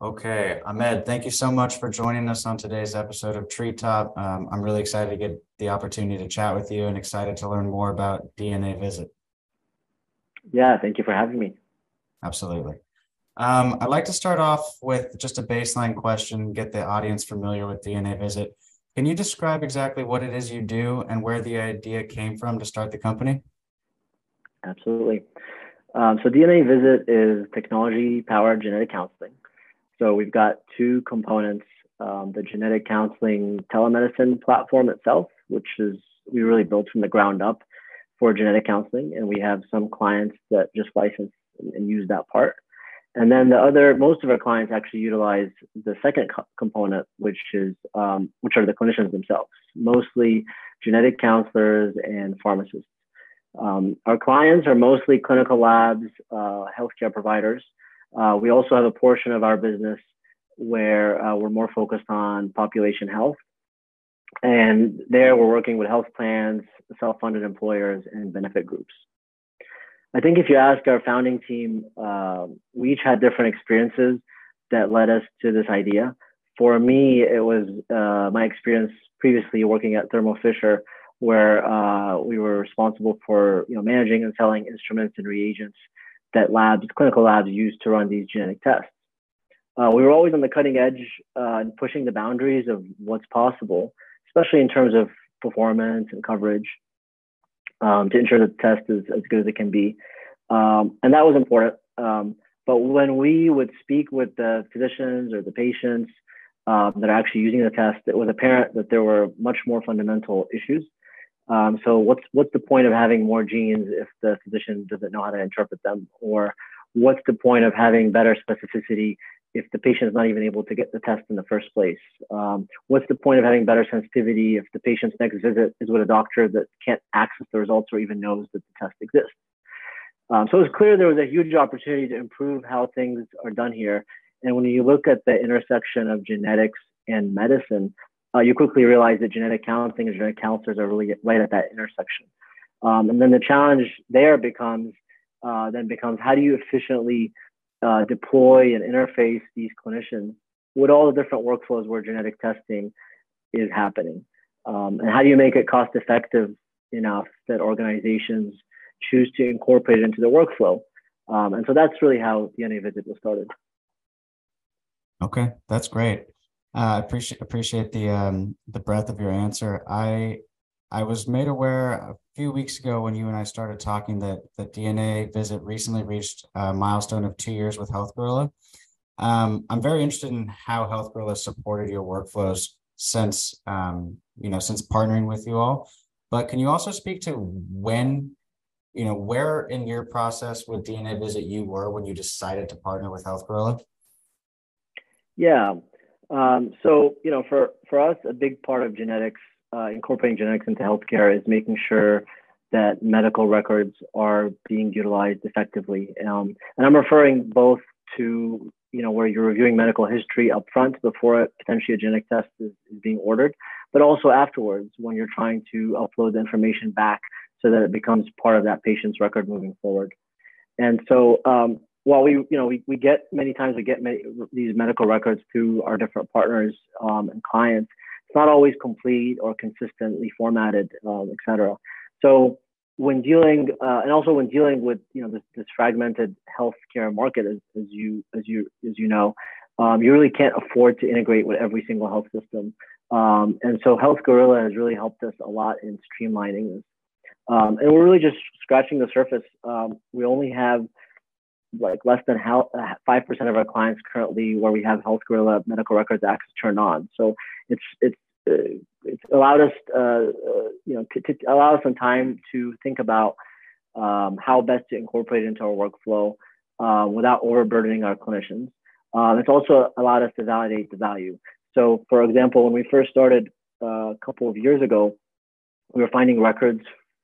Okay, Ahmed, thank you so much for joining us on today's episode of Treetop. Um, I'm really excited to get the opportunity to chat with you and excited to learn more about DNA Visit. Yeah, thank you for having me. Absolutely. Um, I'd like to start off with just a baseline question, get the audience familiar with DNA Visit. Can you describe exactly what it is you do and where the idea came from to start the company? Absolutely. Um, so DNA Visit is technology-powered genetic counseling. So we've got two components: um, the genetic counseling telemedicine platform itself, which is we really built from the ground up for genetic counseling, and we have some clients that just license and use that part. And then the other, most of our clients actually utilize the second co- component, which is um, which are the clinicians themselves, mostly genetic counselors and pharmacists. Um, our clients are mostly clinical labs, uh, healthcare providers. Uh, we also have a portion of our business where uh, we're more focused on population health. And there we're working with health plans, self funded employers, and benefit groups. I think if you ask our founding team, uh, we each had different experiences that led us to this idea. For me, it was uh, my experience previously working at Thermo Fisher, where uh, we were responsible for you know managing and selling instruments and reagents that labs, clinical labs, use to run these genetic tests. Uh, we were always on the cutting edge uh, and pushing the boundaries of what's possible, especially in terms of performance and coverage, um, to ensure that the test is as good as it can be. Um, and that was important. Um, but when we would speak with the physicians or the patients um, that are actually using the test, it was apparent that there were much more fundamental issues um, so what's what's the point of having more genes if the physician doesn't know how to interpret them? Or what's the point of having better specificity if the patient is not even able to get the test in the first place? Um, what's the point of having better sensitivity if the patient's next visit is with a doctor that can't access the results or even knows that the test exists? Um, so it's clear there was a huge opportunity to improve how things are done here. And when you look at the intersection of genetics and medicine, uh, you quickly realize that genetic counseling and genetic counselors are really right at that intersection. Um, and then the challenge there becomes uh, then becomes how do you efficiently uh, deploy and interface these clinicians with all the different workflows where genetic testing is happening, um, and how do you make it cost effective enough that organizations choose to incorporate it into their workflow? Um, and so that's really how DNA Visit was started. Okay, that's great. Uh, appreciate appreciate the um, the breadth of your answer. I I was made aware a few weeks ago when you and I started talking that the DNA visit recently reached a milestone of two years with Health Gorilla. Um, I'm very interested in how Health Gorilla supported your workflows since um, you know since partnering with you all. But can you also speak to when you know where in your process with DNA visit you were when you decided to partner with Health Gorilla? Yeah, um, so, you know, for, for us, a big part of genetics, uh, incorporating genetics into healthcare is making sure that medical records are being utilized effectively. Um, and I'm referring both to, you know, where you're reviewing medical history up front before potentially a genetic test is, is being ordered, but also afterwards when you're trying to upload the information back so that it becomes part of that patient's record moving forward. And so, um, while we, you know, we, we get many times we get many, these medical records through our different partners um, and clients, it's not always complete or consistently formatted, um, et cetera. So when dealing, uh, and also when dealing with, you know, this, this fragmented healthcare market, as, as you as you as you know, um, you really can't afford to integrate with every single health system. Um, and so Health Gorilla has really helped us a lot in streamlining this. Um, and we're really just scratching the surface. Um, we only have like less than uh, five percent of our clients currently where we have Health Gorilla medical records access turned on. So it's it's uh, it's allowed us uh, uh, you know to, to, allow us some time to think about um, how best to incorporate it into our workflow uh, without overburdening our clinicians. Um, it's also allowed us to validate the value. So, for example, when we first started uh, a couple of years ago, we were finding records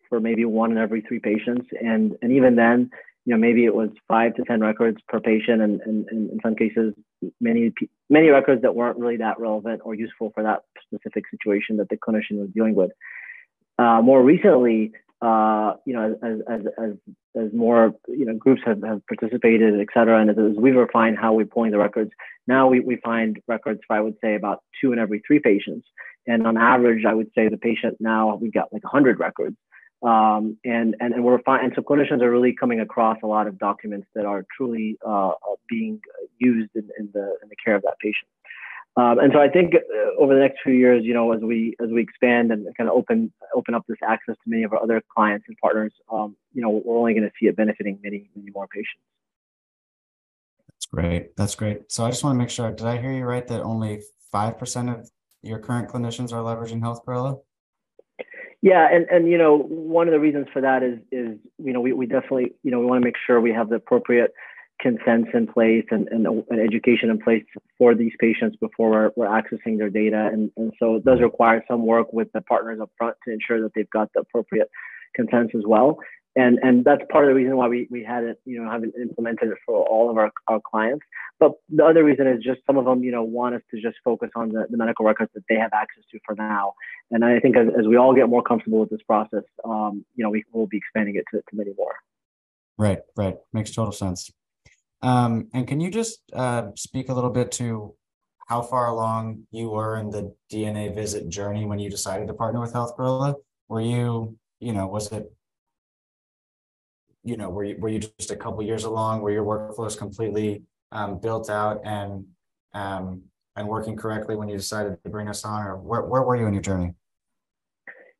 for maybe one in every three patients, and and even then, you know maybe it was five to ten records per patient and, and, and, in some cases many many records that weren't really that relevant or useful for that specific situation that the clinician was dealing with uh, more recently uh, you know, as, as, as, as more, you know, groups have, have participated, et cetera, and as, as we refine how we're pulling the records, now we, we find records for, I would say, about two in every three patients. And on average, I would say the patient now, we've got like 100 records. Um, and, and, and we're fine. And so clinicians are really coming across a lot of documents that are truly uh, being used in, in, the, in the care of that patient. Um, and so I think uh, over the next few years, you know, as we as we expand and kind of open open up this access to many of our other clients and partners, um, you know, we're only going to see it benefiting many many more patients. That's great. That's great. So I just want to make sure. Did I hear you right that only five percent of your current clinicians are leveraging Health Gorilla? Yeah, and and you know, one of the reasons for that is is you know we we definitely you know we want to make sure we have the appropriate consents in place and, and, and, education in place for these patients before we're, we're accessing their data. And, and so it does require some work with the partners up front to ensure that they've got the appropriate consents as well. And, and that's part of the reason why we, we had it, you know, haven't implemented it for all of our, our clients. But the other reason is just some of them, you know, want us to just focus on the, the medical records that they have access to for now. And I think as, as we all get more comfortable with this process, um, you know, we will be expanding it to, to many more. Right, right. Makes total sense. Um, and can you just uh, speak a little bit to how far along you were in the DNA visit journey when you decided to partner with Health Gorilla? Were you, you know, was it, you know, were you, were you just a couple years along? Were your workflows completely um, built out and um, and working correctly when you decided to bring us on, or where, where were you in your journey?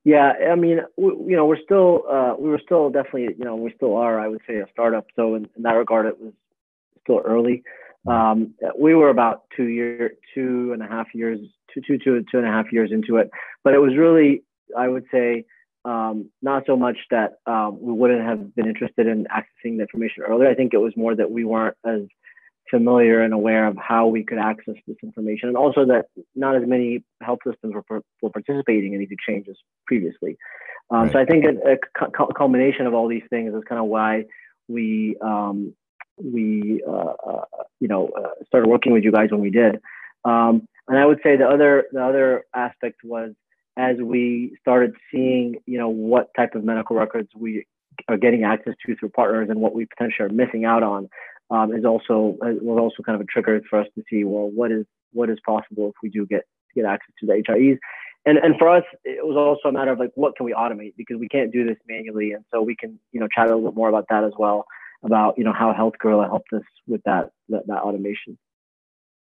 Yeah, I mean, we, you know, we're still, uh, we were still definitely, you know, we still are, I would say, a startup. So in, in that regard, it was still early. Um, we were about two year, two and a half years, two, two, two, two and a half years into it. But it was really, I would say, um, not so much that um, we wouldn't have been interested in accessing the information earlier. I think it was more that we weren't as familiar and aware of how we could access this information, and also that not as many health systems were, were participating in these exchanges previously. Um, right. So I think a, a, culmination of all these things is kind of why we um, we uh, uh, you know uh, started working with you guys when we did. Um, and I would say the other the other aspect was as we started seeing you know what type of medical records we are getting access to through partners and what we potentially are missing out on um, is also was also kind of a trigger for us to see well what is what is possible if we do get get access to the HIEs. And, and for us, it was also a matter of like, what can we automate? Because we can't do this manually. And so we can, you know, chat a little bit more about that as well about you know how Health Gorilla helped us with that, that that, automation.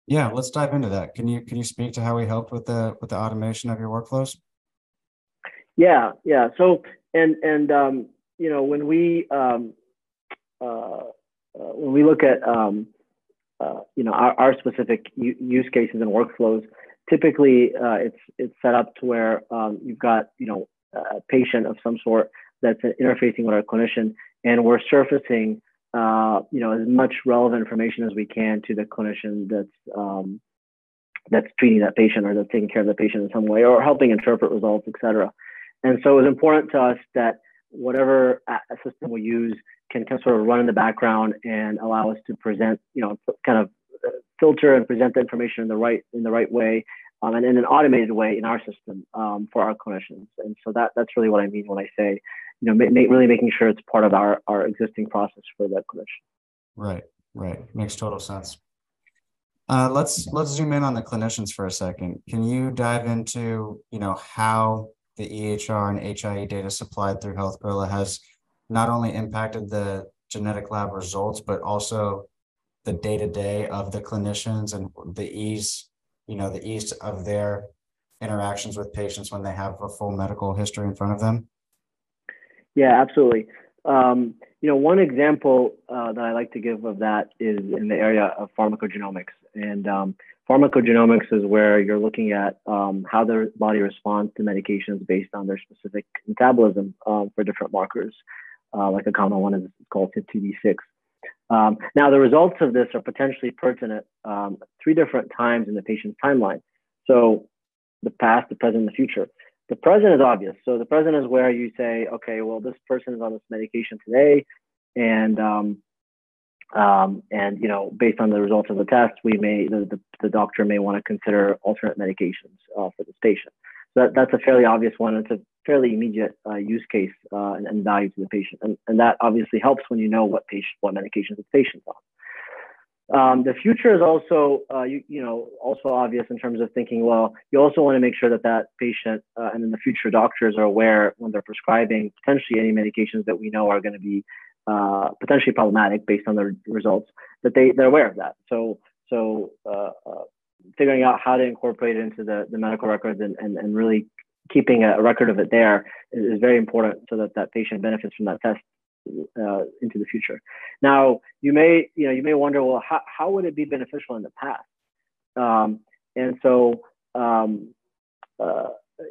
Yeah, let's dive into that. Can you can you speak to how we helped with the with the automation of your workflows? Yeah, yeah. So and and um, you know when we um, uh, uh, when we look at um, uh, you know our, our specific u- use cases and workflows, typically uh, it's it's set up to where um, you've got you know a patient of some sort that's interfacing with our clinician, and we're surfacing uh, you know, as much relevant information as we can to the clinician that's um, that's treating that patient or that's taking care of the patient in some way or helping interpret results, et cetera. And so it was important to us that whatever system we use can, can sort of run in the background and allow us to present, you know, kind of uh, filter and present the information in the right in the right way um, and in an automated way in our system um, for our clinicians. And so that that's really what I mean when I say you know, really making sure it's part of our, our existing process for that clinician. Right, right. Makes total sense. Uh, let's let's zoom in on the clinicians for a second. Can you dive into you know how the EHR and HIE data supplied through Health Gorilla has not only impacted the genetic lab results, but also the day to day of the clinicians and the ease, you know, the ease of their interactions with patients when they have a full medical history in front of them? Yeah, absolutely. Um, you know, one example uh, that I like to give of that is in the area of pharmacogenomics. And um, pharmacogenomics is where you're looking at um, how the body responds to medications based on their specific metabolism um, for different markers. Uh, like a common one is called CYP2D6. Um, now, the results of this are potentially pertinent um, three different times in the patient's timeline. So, the past, the present, and the future. The present is obvious. So the present is where you say, okay, well, this person is on this medication today, and um, um, and you know, based on the results of the test, we may the, the, the doctor may want to consider alternate medications uh, for this patient. So that, that's a fairly obvious one. It's a fairly immediate uh, use case uh, and, and, value to the patient, and, and that obviously helps when you know what patient what medications the patient's on. Um, the future is also, uh, you, you, know, also obvious in terms of thinking. Well, you also want to make sure that that patient uh, and then the future doctors are aware when they're prescribing potentially any medications that we know are going to be uh, potentially problematic based on the results. That they they're aware of that. So so uh, uh, figuring out how to incorporate it into the, the medical records and, and, and really keeping a record of it there is, is very important so that that patient benefits from that test uh, into the future. Now, you may you know you may wonder, well, how, how would it be beneficial in the past? Um, and so, um, uh,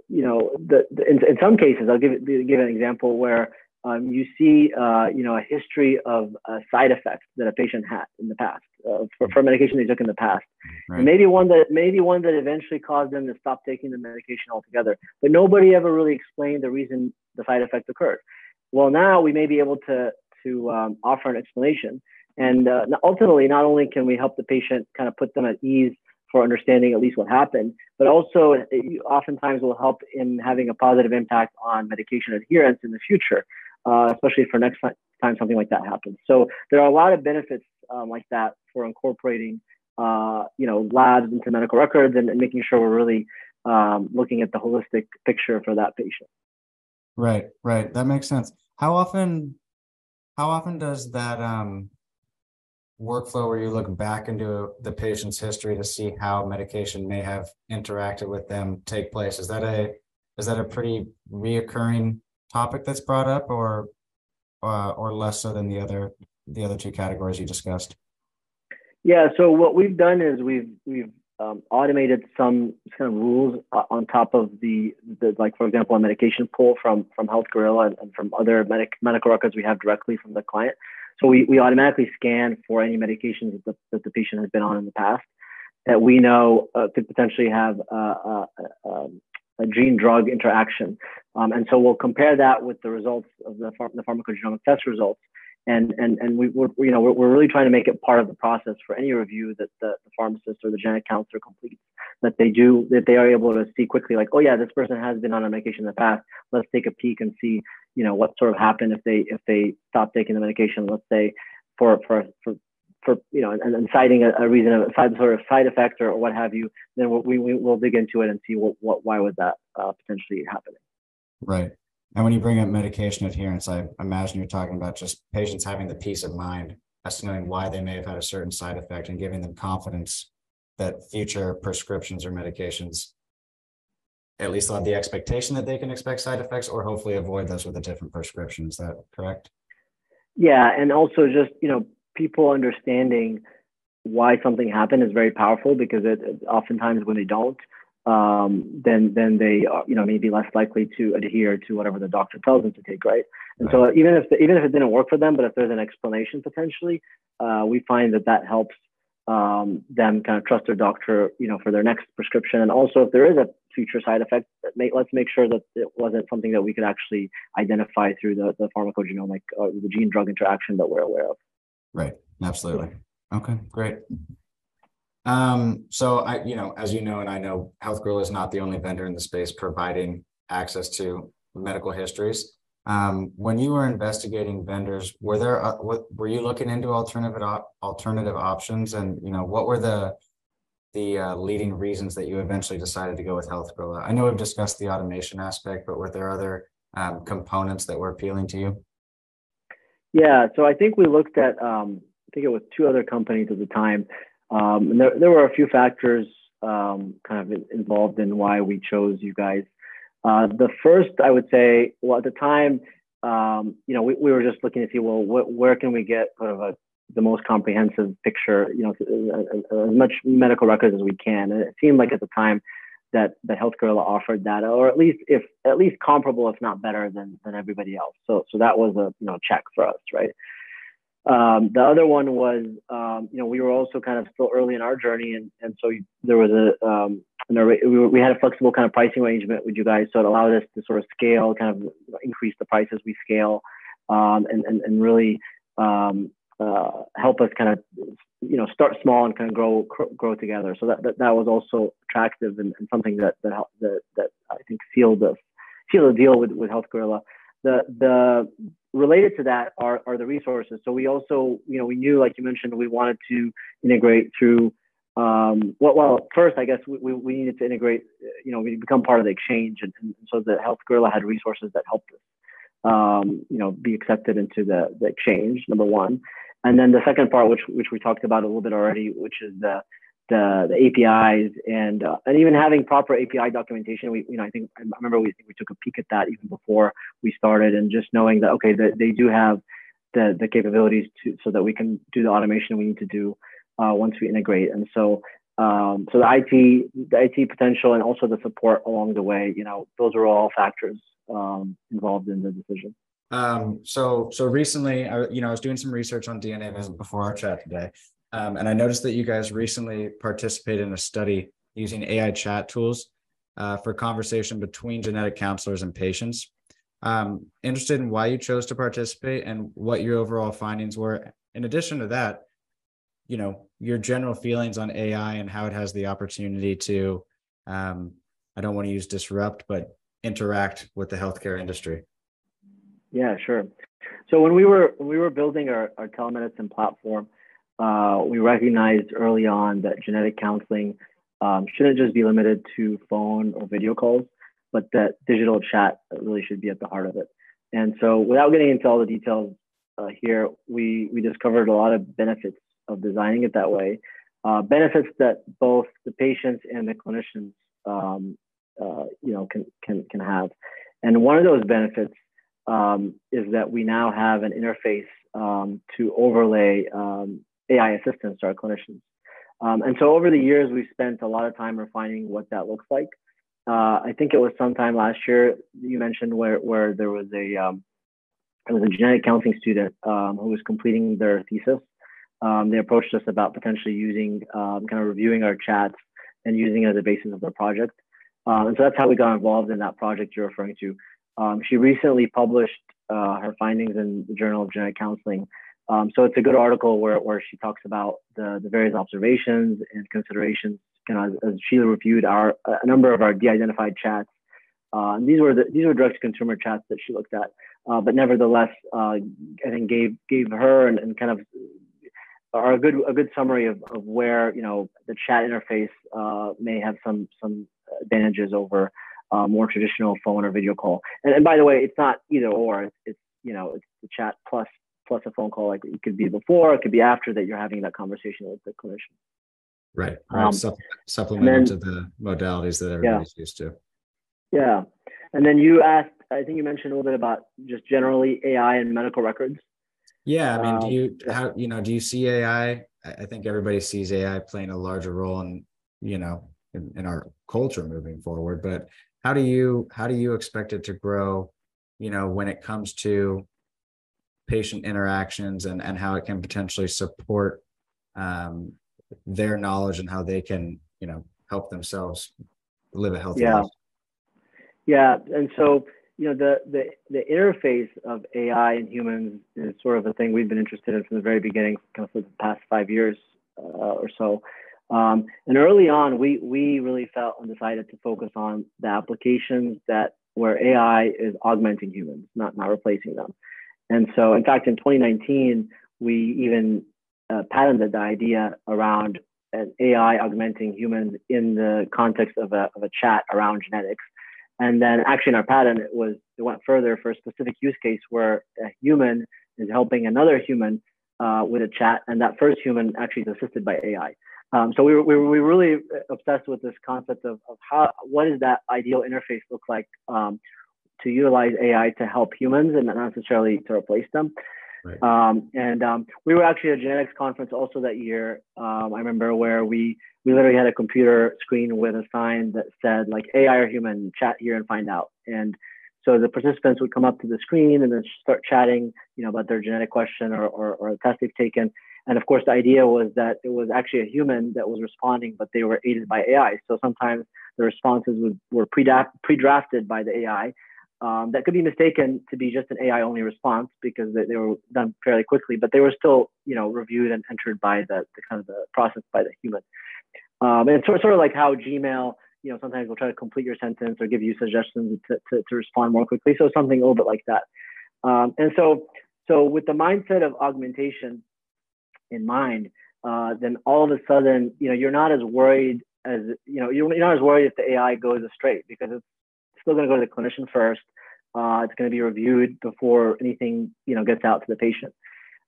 you know, the, the, in, in some cases, I'll give give an example where um, you see, uh, you know, a history of uh, side effects that a patient had in the past uh, for, for medication they took in the past. Right. Maybe one that maybe one that eventually caused them to stop taking the medication altogether. But nobody ever really explained the reason the side effect occurred. Well, now we may be able to to um, offer an explanation, and uh, ultimately, not only can we help the patient kind of put them at ease for understanding at least what happened, but also it oftentimes will help in having a positive impact on medication adherence in the future, uh, especially for next time something like that happens. So there are a lot of benefits um, like that for incorporating, uh, you know, labs into medical records and, and making sure we're really um, looking at the holistic picture for that patient. Right, right. That makes sense. How often, how often does that um, workflow where you look back into the patient's history to see how medication may have interacted with them take place? Is that a is that a pretty reoccurring topic that's brought up, or uh, or less so than the other the other two categories you discussed? Yeah. So what we've done is we've we've um, automated some kind of rules uh, on top of the, the, like for example a medication pull from from Health Gorilla and, and from other medic, medical records we have directly from the client. So we, we automatically scan for any medications that the, that the patient has been on in the past that we know uh, could potentially have uh, uh, um, a gene drug interaction. Um, and so we'll compare that with the results of the, the pharmacogenomic test results and and and we, we're you know we're, we're really trying to make it part of the process for any review that the, the pharmacist or the genetic counselor completes that they do that they are able to see quickly like oh yeah this person has been on a medication in the past. Let's take a peek and see you know what sort of happened if they if they stop taking the medication let's say for for for for you know and, and citing a, a reason of a side sort of side effect or, what have you then we, we will dig into it and see what, what why was that uh, potentially happening right and when you bring up medication adherence, I imagine you're talking about just patients having the peace of mind as to knowing why they may have had a certain side effect and giving them confidence that future prescriptions or medications at least have the expectation that they can expect side effects or hopefully avoid those with a different prescription. Is that correct? Yeah. And also just, you know, people understanding why something happened is very powerful because it, oftentimes when they don't, um, then then they are, you know may be less likely to adhere to whatever the doctor tells them to take, right? And so even if the, even if it didn't work for them, but if there's an explanation potentially, uh, we find that that helps um, them kind of trust their doctor, you know, for their next prescription. And also, if there is a future side effect, may, let's make sure that it wasn't something that we could actually identify through the, the pharmacogenomic or uh, the gene drug interaction that we're aware of. Right. Absolutely. Okay. Great. Um, so I, you know, as you know, and I know Health Gorilla is not the only vendor in the space providing access to medical histories. Um, when you were investigating vendors, were there uh, what, were you looking into alternative op- alternative options, and you know what were the the uh, leading reasons that you eventually decided to go with Health Gorilla? I know we've discussed the automation aspect, but were there other um, components that were appealing to you? Yeah, so I think we looked at um, I think it was two other companies at the time. Um, and there, there were a few factors um, kind of involved in why we chose you guys. Uh, the first, I would say, well, at the time, um, you know, we, we were just looking to see, well, wh- where can we get sort of a, the most comprehensive picture, you know, as, as much medical records as we can. And it seemed like at the time that the Health Gorilla offered that, or at least if at least comparable, if not better than than everybody else. So so that was a you know check for us, right? Um, the other one was, um, you know, we were also kind of still early in our journey, and and so there was a, um, we, were, we had a flexible kind of pricing arrangement with you guys, so it allowed us to sort of scale, kind of increase the price as we scale, um, and, and and really, um, uh, help us kind of you know start small and kind of grow grow together. So that that, that was also attractive and, and something that that, that that I think sealed the sealed the deal with with Health Gorilla. The the related to that are are the resources. So we also you know we knew like you mentioned we wanted to integrate through. Um, well, well, first, I guess we, we needed to integrate, you know, we become part of the exchange. And, and so the Health Gorilla had resources that helped us, um, you know, be accepted into the, the exchange, number one. And then the second part, which which we talked about a little bit already, which is the the, the APIs and uh, and even having proper API documentation. We you know I think I remember we we took a peek at that even before we started, and just knowing that okay that they do have the the capabilities to so that we can do the automation we need to do uh, once we integrate. And so um, so the IT the IT potential and also the support along the way, you know, those are all factors um, involved in the decision. Um, so so recently, I, you know, I was doing some research on DNA Visit before our chat today, um, and I noticed that you guys recently participated in a study using AI chat tools uh, for conversation between genetic counselors and patients. Um, interested in why you chose to participate and what your overall findings were. In addition to that, you know, your general feelings on AI and how it has the opportunity to, um, I don't want to use disrupt, but interact with the healthcare industry. Yeah, sure. So when we were when we were building our, our telemedicine platform, uh, we recognized early on that genetic counseling um, shouldn't just be limited to phone or video calls, but that digital chat really should be at the heart of it. And so, without getting into all the details uh, here, we we discovered a lot of benefits of designing it that way. Uh, benefits that both the patients and the clinicians, um, uh, you know, can can can have. And one of those benefits um, is that we now have an interface um, to overlay um, AI assistance to our clinicians. Um, and so over the years, we've spent a lot of time refining what that looks like. Uh, I think it was sometime last year you mentioned where, where there was a um, there was a genetic counseling student um, who was completing their thesis. Um, they approached us about potentially using um, kind of reviewing our chats and using it as a basis of their project. Um, and so that's how we got involved in that project you're referring to. she recently published uh, her findings in the Journal of Genetic Counseling, um, so it's a good article where, where she talks about the, the various observations and considerations. You know, as, as Sheila reviewed our a number of our de-identified chats. Uh, these were the, these were direct consumer chats that she looked at, uh, but nevertheless, uh, I think gave gave her and, and kind of are a good a good summary of, of where you know the chat interface uh, may have some some advantages over uh, more traditional phone or video call. And, and by the way, it's not either or. It's, it's you know it's the chat plus plus a phone call. Like it could be before, it could be after that you're having that conversation with the clinician. Right. right. Um, Supp- supplemental to the modalities that everybody's yeah. used to. Yeah. And then you asked, I think you mentioned a little bit about just generally AI and medical records. Yeah. I mean, do you, um, how, you know, do you see AI? I think everybody sees AI playing a larger role in, you know, in, in our culture moving forward, but how do you, how do you expect it to grow, you know, when it comes to patient interactions and, and how it can potentially support um, their knowledge and how they can, you know, help themselves live a healthy yeah. life. Yeah. And so, you know, the, the, the interface of AI and humans is sort of a thing we've been interested in from the very beginning, kind of for the past five years uh, or so. Um, and early on, we, we really felt and decided to focus on the applications that where AI is augmenting humans, not, not replacing them. And so, in fact, in 2019, we even uh, patented the idea around an AI augmenting humans in the context of a, of a chat around genetics. And then, actually, in our patent, it was it went further for a specific use case where a human is helping another human uh, with a chat, and that first human actually is assisted by AI. Um, so we were, we were, we were really obsessed with this concept of, of how what does that ideal interface look like um, to utilize AI to help humans and not necessarily to replace them. Right. Um, and um, we were actually at a genetics conference also that year. Um, I remember where we we literally had a computer screen with a sign that said like AI or human, chat here and find out. And so the participants would come up to the screen and then start chatting, you know, about their genetic question or, or, or a test they've taken. And of course, the idea was that it was actually a human that was responding, but they were aided by AI. So sometimes the responses would, were pre-drafted by the AI, um, that could be mistaken to be just an AI only response because they, they, were done fairly quickly, but they were still, you know, reviewed and entered by the, the kind of the process by the human. Um, and it's sort, sort of like how Gmail, you know, sometimes will try to complete your sentence or give you suggestions to, to, to respond more quickly. So something a little bit like that. Um, and so, so with the mindset of augmentation in mind, uh, then all of a sudden, you know, you're not as worried as, you know, you're not as worried if the AI goes astray because it's still going to go to the clinician first. Uh, it's going to be reviewed before anything you know gets out to the patient.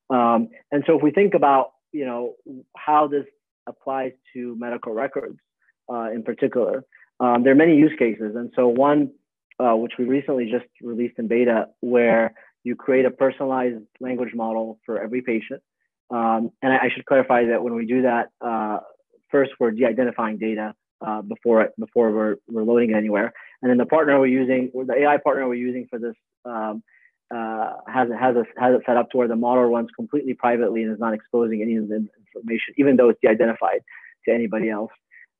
Um, and so if we think about you know how this applies to medical records uh, in particular, um, there are many use cases. And so one uh, which we recently just released in beta, where you create a personalized language model for every patient. Um, and I, I, should clarify that when we do that, uh, first we're de-identifying data uh, before before we're, we're loading it anywhere. And then the partner we're using, the AI partner we're using for this um, uh, has, has, a, has it set up to where the model runs completely privately and is not exposing any of the information, even though it's de-identified to anybody else.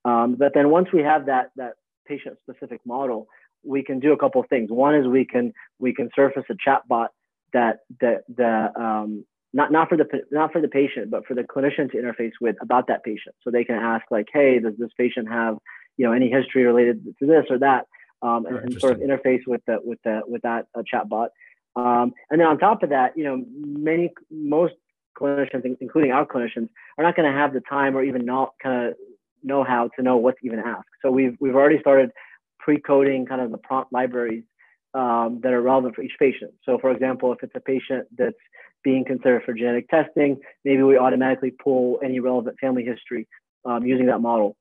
Um, but then once we have that, that patient specific model, we can do a couple of things. One is we can we can surface a chatbot that that the um, not not for the not for the patient, but for the clinician to interface with about that patient. So they can ask like, hey, does this patient have you know any history related to this or that, um, and, and, sort of interface with the with the with that uh, chatbot. Um, and then on top of that, you know, many most clinicians, including our clinicians, are not going to have the time or even not kind of know how to know what to even ask. So we've we've already started pre-coding kind of the prompt libraries um, that are relevant for each patient. So for example, if it's a patient that's being considered for genetic testing, maybe we automatically pull any relevant family history um, using that model.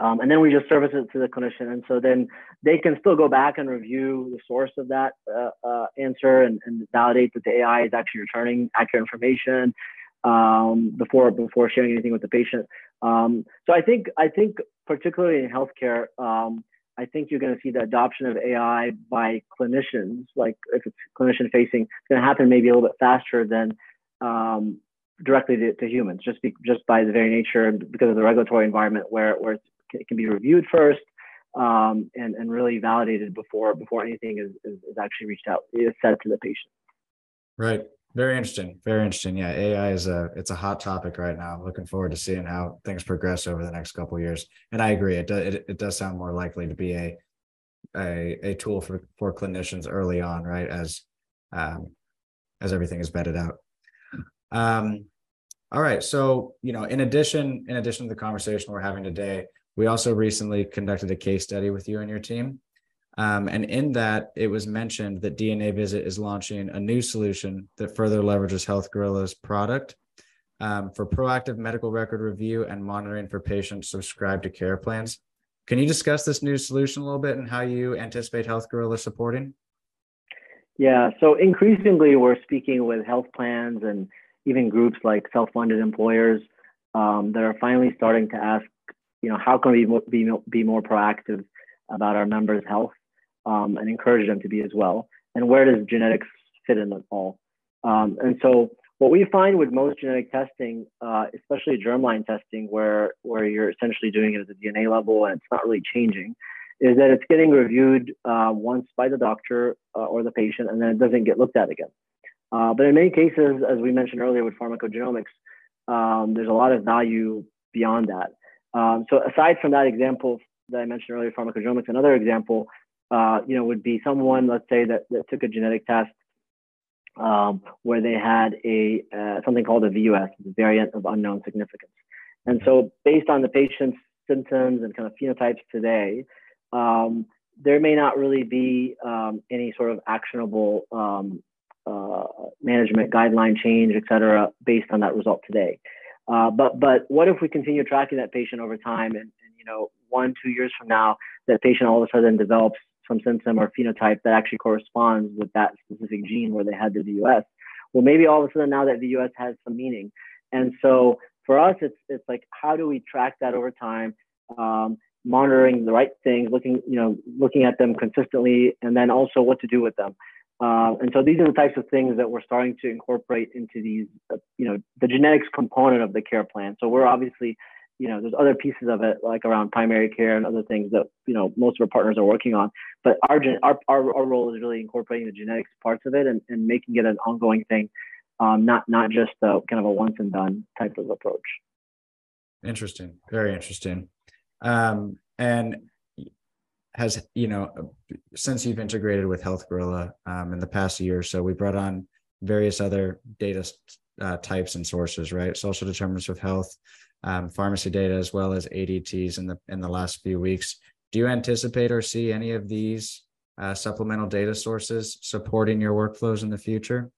Um, and then we just service it to the clinician. And so then they can still go back and review the source of that uh, uh, answer and, and, validate that the AI is actually returning accurate information um, before before sharing anything with the patient. Um, so I think I think particularly in healthcare, um, I think you're going to see the adoption of AI by clinicians, like if it's clinician facing, it's going to happen maybe a little bit faster than um, directly to, to, humans, just be, just by the very nature because of the regulatory environment where where it can be reviewed first um, and and really validated before before anything is, is, is actually reached out is said to the patient. Right. Very interesting. Very interesting. Yeah, AI is a it's a hot topic right now. I'm looking forward to seeing how things progress over the next couple years. And I agree, it does it, it does sound more likely to be a a a tool for for clinicians early on, right? As um as everything is vetted out. Um all right. So, you know, in addition, in addition to the conversation we're having today, we also recently conducted a case study with you and your team. Um, and in that, it was mentioned that DNA Visit is launching a new solution that further leverages Health Gorilla's product um, for proactive medical record review and monitoring for patients subscribed to care plans. Can you discuss this new solution a little bit and how you anticipate Health Gorilla supporting? Yeah, so increasingly we're speaking with health plans and even groups like self-funded employers um, that are finally starting to ask, you know, how can we be, be more proactive about our members' health? um, and encourage them to be as well. And where does genetics fit in it all? Um, and so what we find with most genetic testing, uh, especially germline testing, where where you're essentially doing it at the DNA level and it's not really changing, is that it's getting reviewed uh, once by the doctor uh, or the patient, and then it doesn't get looked at again. Uh, but in many cases, as we mentioned earlier with pharmacogenomics, um, there's a lot of value beyond that. Um, so aside from that example that I mentioned earlier, pharmacogenomics, another example uh, you know, would be someone, let's say, that, that took a genetic test um, where they had a uh, something called a VUS, a variant of unknown significance. And so, based on the patient's symptoms and kind of phenotypes today, um, there may not really be um, any sort of actionable um, uh, management guideline change, et cetera, based on that result today. Uh, but but what if we continue tracking that patient over time, and, and you know, one two years from now, that patient all of a sudden develops some symptom or phenotype that actually corresponds with that specific gene where they had the VUS. Well, maybe all of a sudden now that VUS has some meaning. And so for us, it's it's like how do we track that over time, um, monitoring the right things, looking you know looking at them consistently, and then also what to do with them. Uh, and so these are the types of things that we're starting to incorporate into these, uh, you know, the genetics component of the care plan. So we're obviously you know, there's other pieces of it like around primary care and other things that you know most of our partners are working on. But our our our, our role is really incorporating the genetics parts of it and, and making it an ongoing thing, um, not not just a kind of a once and done type of approach. Interesting, very interesting. Um, and has you know since you've integrated with Health Gorilla um, in the past year or so, we brought on various other data uh, types and sources, right? Social determinants of health, um, pharmacy data, as well as ADTs in the in the last few weeks. Do you anticipate or see any of these uh, supplemental data sources supporting your workflows in the future?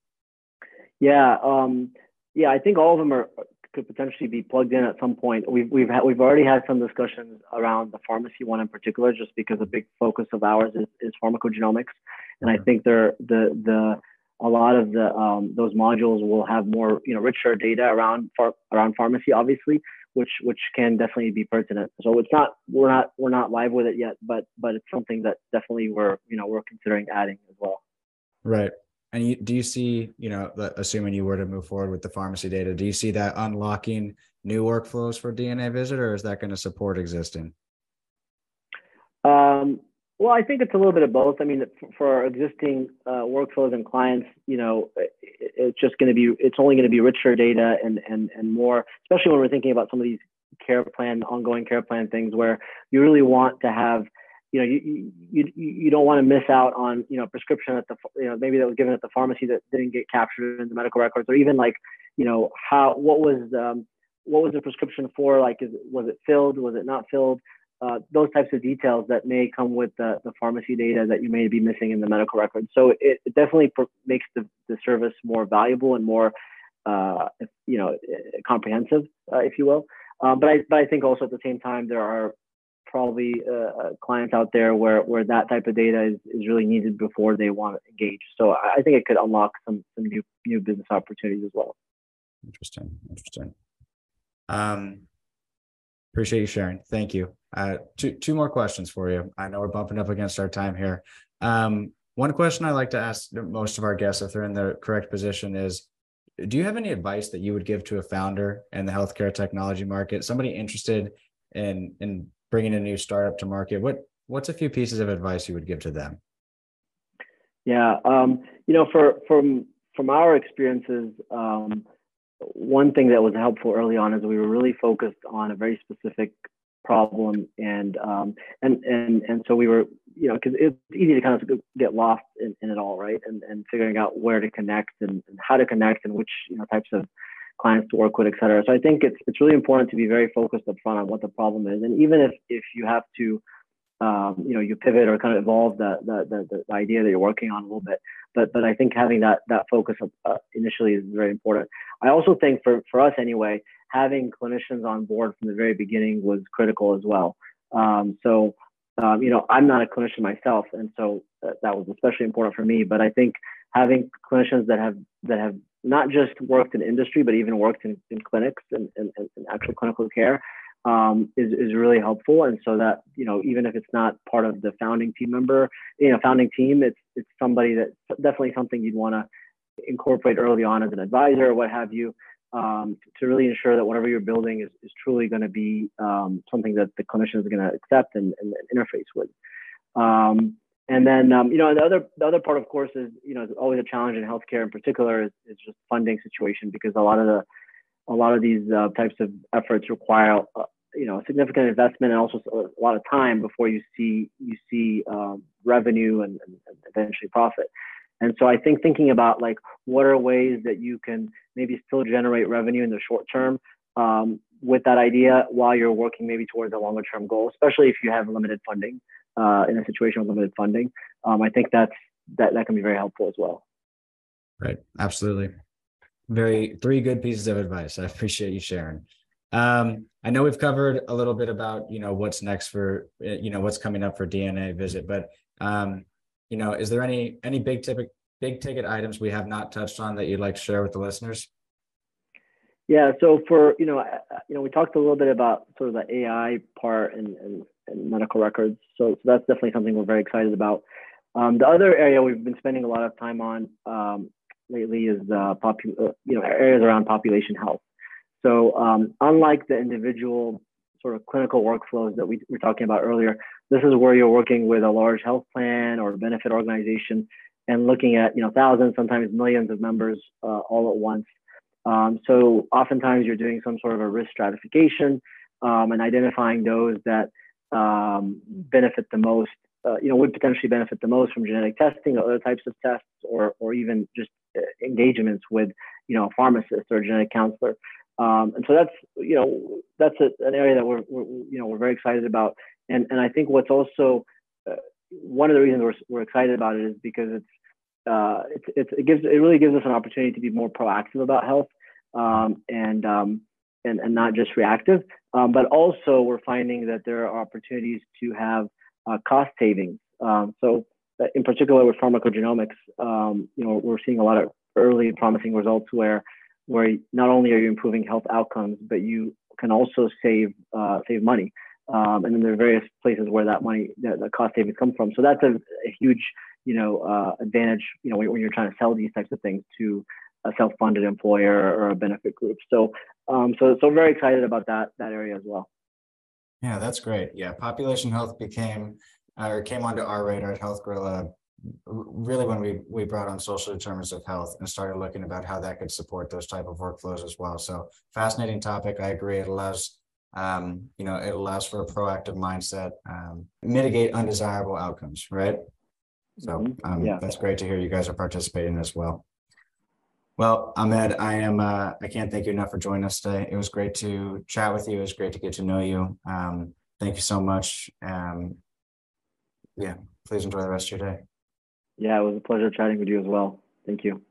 Yeah, um, yeah, I think all of them are could potentially be plugged in at some point. We've we've had, we've already had some discussions around the pharmacy one in particular, just because a big focus of ours is, is pharmacogenomics, and I think they're the the a lot of the um, those modules will have more you know richer data around far, around pharmacy, obviously, which which can definitely be pertinent. So it's not we're not we're not live with it yet, but but it's something that definitely we're you know we're considering adding as well. Right. And you, do you see, you know, assuming you were to move forward with the pharmacy data, do you see that unlocking new workflows for DNA Visit, or is that going to support existing? Um, well, I think it's a little bit of both. I mean, for our existing uh, workflows and clients, you know, it's just going to be, it's only going to be richer data and and and more, especially when we're thinking about some of these care plan, ongoing care plan things, where you really want to have you know, you, you, you don't want to miss out on, you know, prescription at the, you know, maybe that was given at the pharmacy that didn't get captured in the medical records, or even like, you know, how, what was, um, what was the prescription for? Like, is, was it filled? Was it not filled? Uh, those types of details that may come with the, the pharmacy data that you may be missing in the medical records. So it, it definitely makes the, the service more valuable and more, uh, you know, comprehensive, uh, if you will. Um, but I, but I think also at the same time there are probably uh, uh, clients out there where where that type of data is, is really needed before they want to engage. So I think it could unlock some some new new business opportunities as well. Interesting, interesting. Um, appreciate you sharing. Thank you. Uh, two two more questions for you. I know we're bumping up against our time here. Um, one question I like to ask most of our guests, if they're in the correct position, is do you have any advice that you would give to a founder in the healthcare technology market, somebody interested in in bringing a new startup to market, what what's a few pieces of advice you would give to them? Yeah, um, you know, for from from our experiences, um, one thing that was helpful early on is we were really focused on a very specific problem, and um, and and and so we were, you know, because it's easy to kind of get lost in, in it all, right? And and figuring out where to connect and, and how to connect and which you know types of clients to work with, et cetera. So I think it's it's really important to be very focused upfront on what the problem is, and even if if you have to, um, you know, you pivot or kind of evolve the, the the, the idea that you're working on a little bit. But but I think having that that focus uh, initially is very important. I also think for for us anyway, having clinicians on board from the very beginning was critical as well. Um, so. Um, you know, I'm not a clinician myself, and so that, that was especially important for me. But I think having clinicians that have that have not just worked in industry, but even worked in, in clinics and, and, and actual clinical care um, is, is really helpful. And so that, you know, even if it's not part of the founding team member, you know, founding team, it's, it's somebody that definitely something you'd want to incorporate early on as an advisor or what have you, um, to really ensure that whatever you're building is, is truly going to be um, something that the clinician is going to accept and, and, interface with. Um, and then, um, you know, the other the other part, of course, is you know, always a challenge in healthcare in particular is, is just funding situation because a lot of the a lot of these uh, types of efforts require uh, you know significant investment and also a lot of time before you see you see um, revenue and, and, eventually profit. And so I think thinking about like what are ways that you can maybe still generate revenue in the short term um, with that idea while you're working maybe towards a longer term goal, especially if you have limited funding uh, in a situation with limited funding. Um, I think that's that that can be very helpful as well. Right. Absolutely. Very three good pieces of advice. I appreciate you sharing. Um, I know we've covered a little bit about you know what's next for you know what's coming up for DNA visit, but um, you know, is there any any big ticket big ticket items we have not touched on that you'd like to share with the listeners? Yeah, so for you know, you know, we talked a little bit about sort of the AI part and, and and medical records. So, so that's definitely something we're very excited about. Um, the other area we've been spending a lot of time on um, lately is uh, popu- uh, you know areas around population health. So um, unlike the individual sort of clinical workflows that we were talking about earlier. This is where you're working with a large health plan or benefit organization and looking at you know thousands, sometimes millions of members uh, all at once. Um, so oftentimes you're doing some sort of a risk stratification um, and identifying those that um, benefit the most. Uh, you know, would potentially benefit the most from genetic testing or other types of tests, or or even just uh, engagements with you know a pharmacist or a genetic counselor. Um, and so that's you know that's a, an area that we're, we're, you know we're very excited about. And and I think what's also uh, one of the reasons we're, we're excited about it is because it's uh, it's, it's, it gives it really gives us an opportunity to be more proactive about health um, and, um, and and not just reactive. Um, but also we're finding that there are opportunities to have uh, cost savings. Um, so uh, in particular with pharmacogenomics, um, you know we're seeing a lot of early promising results where where not only are you improving health outcomes, but you can also save uh, save money. Um, and then there are various places where that money, the, the cost savings come from. So that's a, a huge you know, uh, advantage, you know, when, when, you're trying to sell these types of things to a self-funded employer or a benefit group. So, um, so, so very excited about that, that area as well. Yeah, that's great. Yeah. Population health became, uh, or came onto our radar at Health Gorilla really when we we brought on social determinants of health and started looking about how that could support those type of workflows as well so fascinating topic i agree it allows um, you know it allows for a proactive mindset um, mitigate undesirable outcomes right so mm-hmm. um, yeah. that's great to hear you guys are participating as well. Well, Ahmed, I am. Uh, I can't thank you enough for joining us today. It was great to chat with you. It was great to get to know you. Um, thank you so much. Um, yeah, please enjoy the rest of your day. Yeah, it was a pleasure chatting with you as well. Thank you.